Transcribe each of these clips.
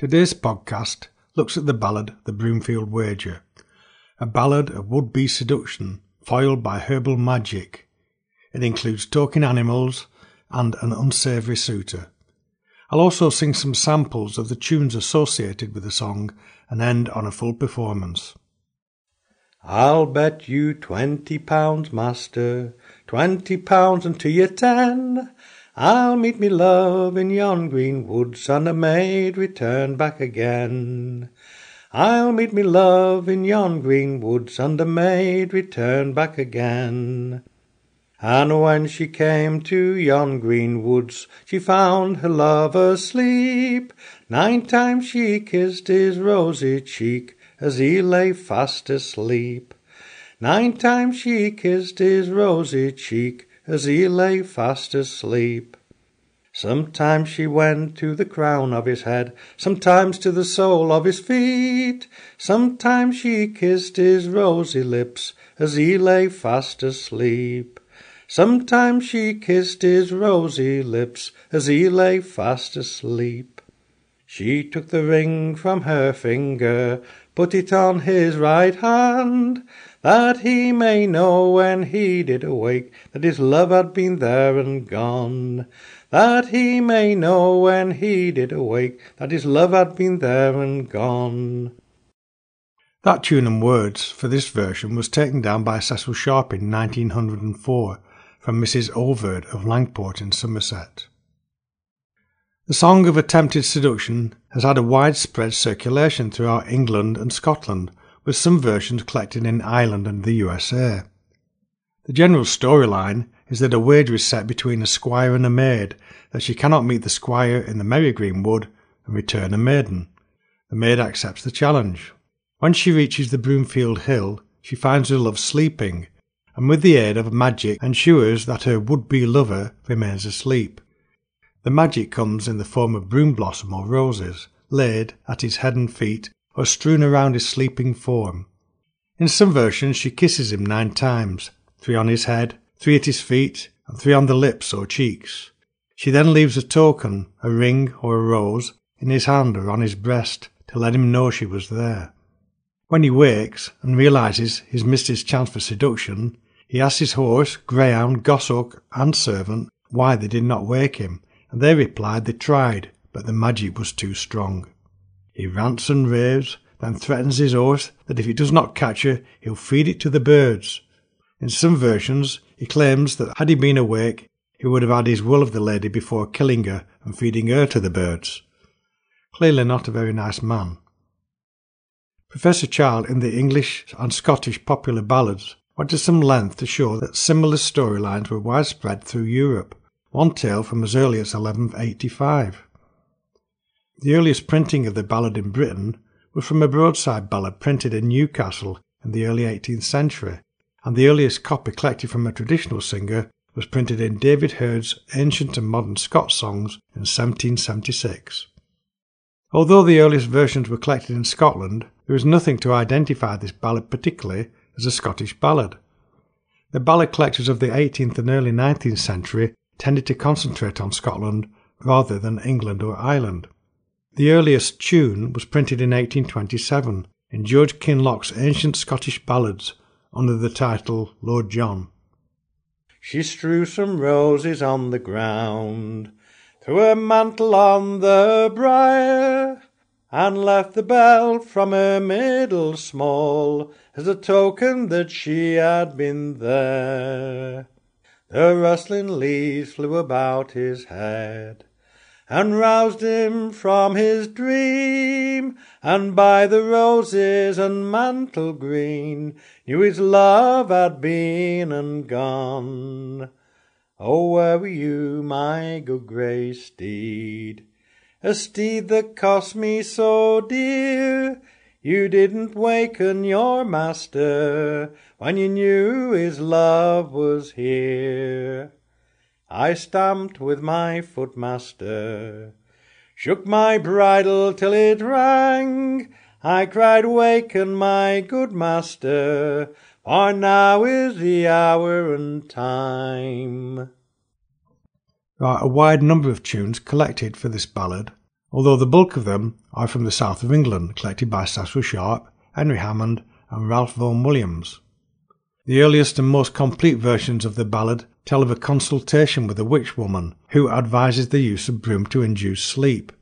Today's podcast looks at the ballad The Broomfield Wager, a ballad of would be seduction foiled by herbal magic. It includes talking animals and an unsavoury suitor. I'll also sing some samples of the tunes associated with the song and end on a full performance. I'll bet you twenty pounds, master, twenty pounds until you're ten. I'll meet me love in yon green woods, and a maid return back again. I'll meet me love in yon green woods, and a maid return back again. And when she came to yon green woods, she found her lover asleep. Nine times she kissed his rosy cheek, as he lay fast asleep. Nine times she kissed his rosy cheek as he lay fast asleep. Sometimes she went to the crown of his head, sometimes to the sole of his feet. Sometimes she kissed his rosy lips as he lay fast asleep. Sometimes she kissed his rosy lips as he lay fast asleep. She took the ring from her finger, put it on his right hand, that he may know when he did awake that his love had been there and gone. That he may know when he did awake that his love had been there and gone. That tune and words for this version was taken down by Cecil Sharp in 1904 from Mrs. Overd of Langport in Somerset. The song of attempted seduction has had a widespread circulation throughout England and Scotland, with some versions collected in Ireland and the USA. The general storyline is that a wager is set between a squire and a maid that she cannot meet the squire in the merry green wood and return a maiden. The maid accepts the challenge. When she reaches the Broomfield Hill, she finds her love sleeping, and with the aid of magic ensures that her would-be lover remains asleep. The magic comes in the form of broom blossom or roses, laid at his head and feet, or strewn around his sleeping form. In some versions she kisses him nine times, three on his head, three at his feet, and three on the lips or cheeks. She then leaves a token, a ring or a rose, in his hand or on his breast to let him know she was there. When he wakes and realizes he's missed his chance for seduction, he asks his horse, greyhound, goshawk, and servant why they did not wake him, and they replied they tried, but the magic was too strong. He rants and raves, then threatens his horse that if he does not catch her, he'll feed it to the birds. In some versions, he claims that had he been awake, he would have had his will of the lady before killing her and feeding her to the birds. Clearly not a very nice man. Professor Child, in the English and Scottish popular ballads, went to some length to show that similar storylines were widespread through Europe one tale from as early as 1185. The earliest printing of the ballad in Britain was from a broadside ballad printed in Newcastle in the early 18th century, and the earliest copy collected from a traditional singer was printed in David Herd's Ancient and Modern Scots Songs in 1776. Although the earliest versions were collected in Scotland, there is nothing to identify this ballad particularly as a Scottish ballad. The ballad collectors of the 18th and early 19th century tended to concentrate on Scotland rather than England or Ireland. The earliest tune was printed in 1827 in George Kinloch's Ancient Scottish Ballads under the title Lord John. She strew some roses on the ground, threw her mantle on the briar, and left the bell from her middle small as a token that she had been there. The rustling leaves flew about his head and roused him from his dream, and by the roses and mantle green knew his love had been and gone. Oh, where were you, my good grey steed? A steed that cost me so dear, you didn't waken your master when you knew his love was here. I stamped with my foot, master, shook my bridle till it rang. I cried, Waken, my good master, for now is the hour and time. There are a wide number of tunes collected for this ballad although the bulk of them are from the south of England, collected by Cecil Sharp, Henry Hammond, and Ralph Vaughan Williams. The earliest and most complete versions of the ballad tell of a consultation with a witch woman who advises the use of broom to induce sleep.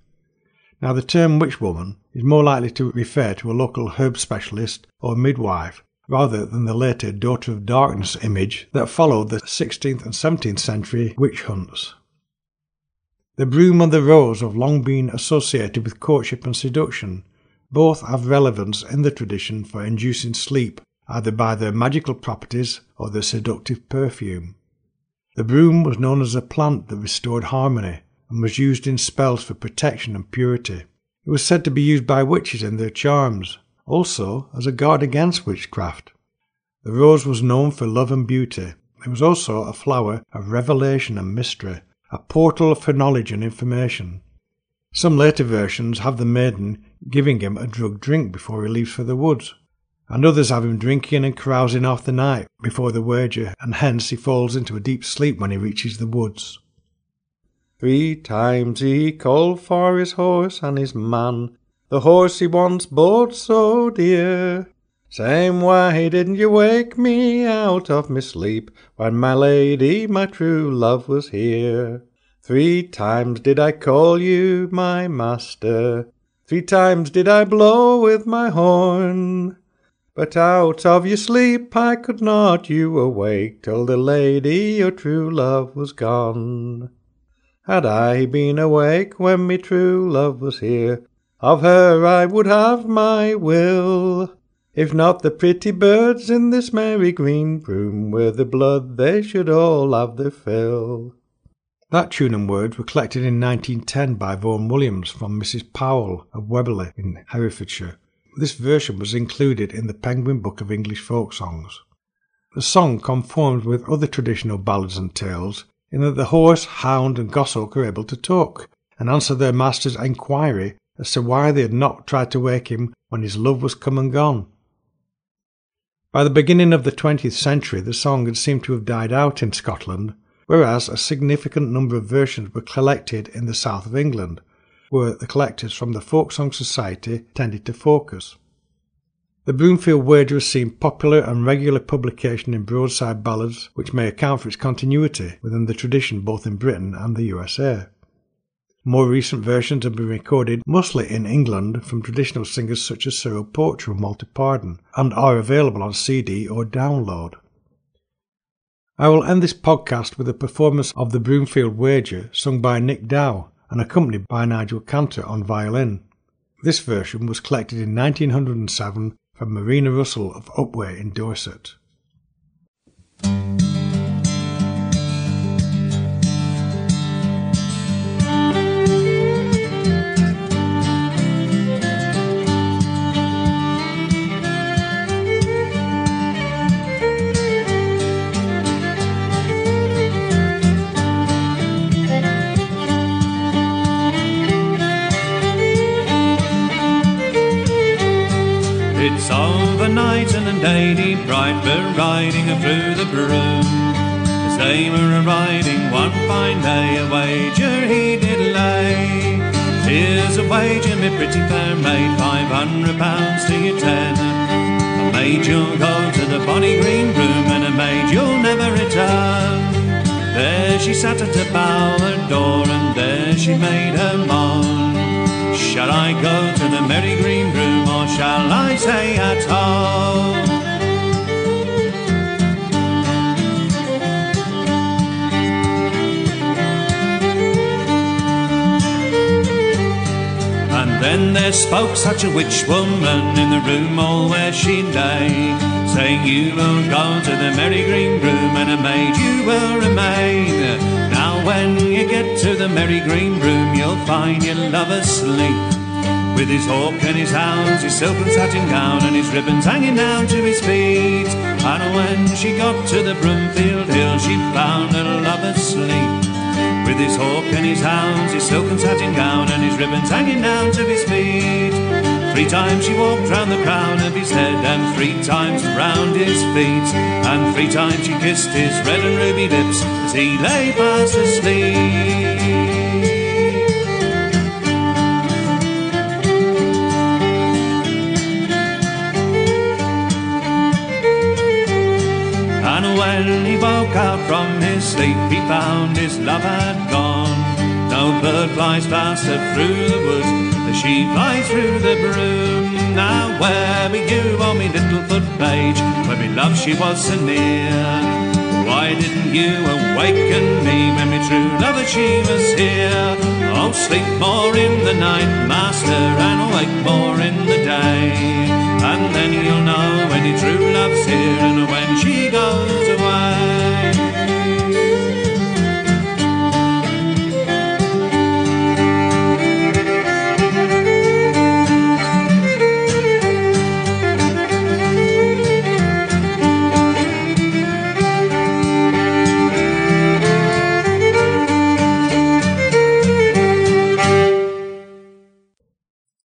Now, the term witch woman is more likely to refer to a local herb specialist or midwife rather than the later daughter of darkness image that followed the 16th and 17th century witch hunts. The broom and the rose have long been associated with courtship and seduction. Both have relevance in the tradition for inducing sleep, either by their magical properties or their seductive perfume. The broom was known as a plant that restored harmony and was used in spells for protection and purity. It was said to be used by witches in their charms, also as a guard against witchcraft. The rose was known for love and beauty. It was also a flower of revelation and mystery, a portal for knowledge and information. Some later versions have the maiden giving him a drugged drink before he leaves for the woods, and others have him drinking and carousing off the night before the wager, and hence he falls into a deep sleep when he reaches the woods. Three times he called for his horse and his man, the horse he once bought so dear. Same way didn't you wake me out of my sleep when my lady, my true love, was here? Three times did I call you my master, three times did I blow with my horn. But out of your sleep I could not you awake till the lady, your true love, was gone. Had I been awake when me true love was here, of her I would have my will. If not the pretty birds in this merry green room, were the blood they should all have their fill. That tune and words were collected in 1910 by Vaughan Williams from Mrs. Powell of Weobley in Herefordshire. This version was included in the Penguin Book of English Folk Songs. The song conforms with other traditional ballads and tales in that the horse, hound, and goshawk are able to talk and answer their master's enquiry as to why they had not tried to wake him when his love was come and gone. By the beginning of the 20th century, the song had seemed to have died out in Scotland, whereas a significant number of versions were collected in the south of England, where the collectors from the Folk Song Society tended to focus. The Broomfield Wager has seen popular and regular publication in broadside ballads, which may account for its continuity within the tradition both in Britain and the USA. More recent versions have been recorded mostly in England from traditional singers such as Cyril Poacher and Walter Pardon, and are available on CD or download. I will end this podcast with a performance of the Broomfield Wager sung by Nick Dow and accompanied by Nigel Cantor on violin. This version was collected in 1907 from Marina Russell of Upwey in Dorset. Lady bright were riding through the broom. As they were riding one fine day, a wager he did lay. Here's a wager, me pretty fair maid, five hundred pounds to your ten. A maid you'll go to the bonny green room, and a maid you'll never return. There she sat at the bower door, and there she made her moan. Shall I go to the merry green room or shall I stay at home? There spoke such a witch woman in the room all where she lay, saying, You will go to the merry green room and a maid you will remain. Now when you get to the merry green room, you'll find your lover asleep. With his hawk and his hounds, his silk and satin gown, and his ribbons hanging down to his feet. And when she got to the Broomfield Hill, she found her lover asleep with his hawk and his hounds, his silken satin gown and his ribbons hanging down to his feet. Three times she walked round the crown of his head and three times round his feet. And three times she kissed his red and ruby lips as he lay fast asleep. And when he woke up from his sleep, found his love had gone. No bird flies faster through the woods as she flies through the broom. Now where were you, oh me little foot page, where me love she was so near? Why didn't you awaken me when my true lover she was here? Oh, sleep more in the night, master, and awake more in the day. And then you'll know when your true love's here and when she goes away.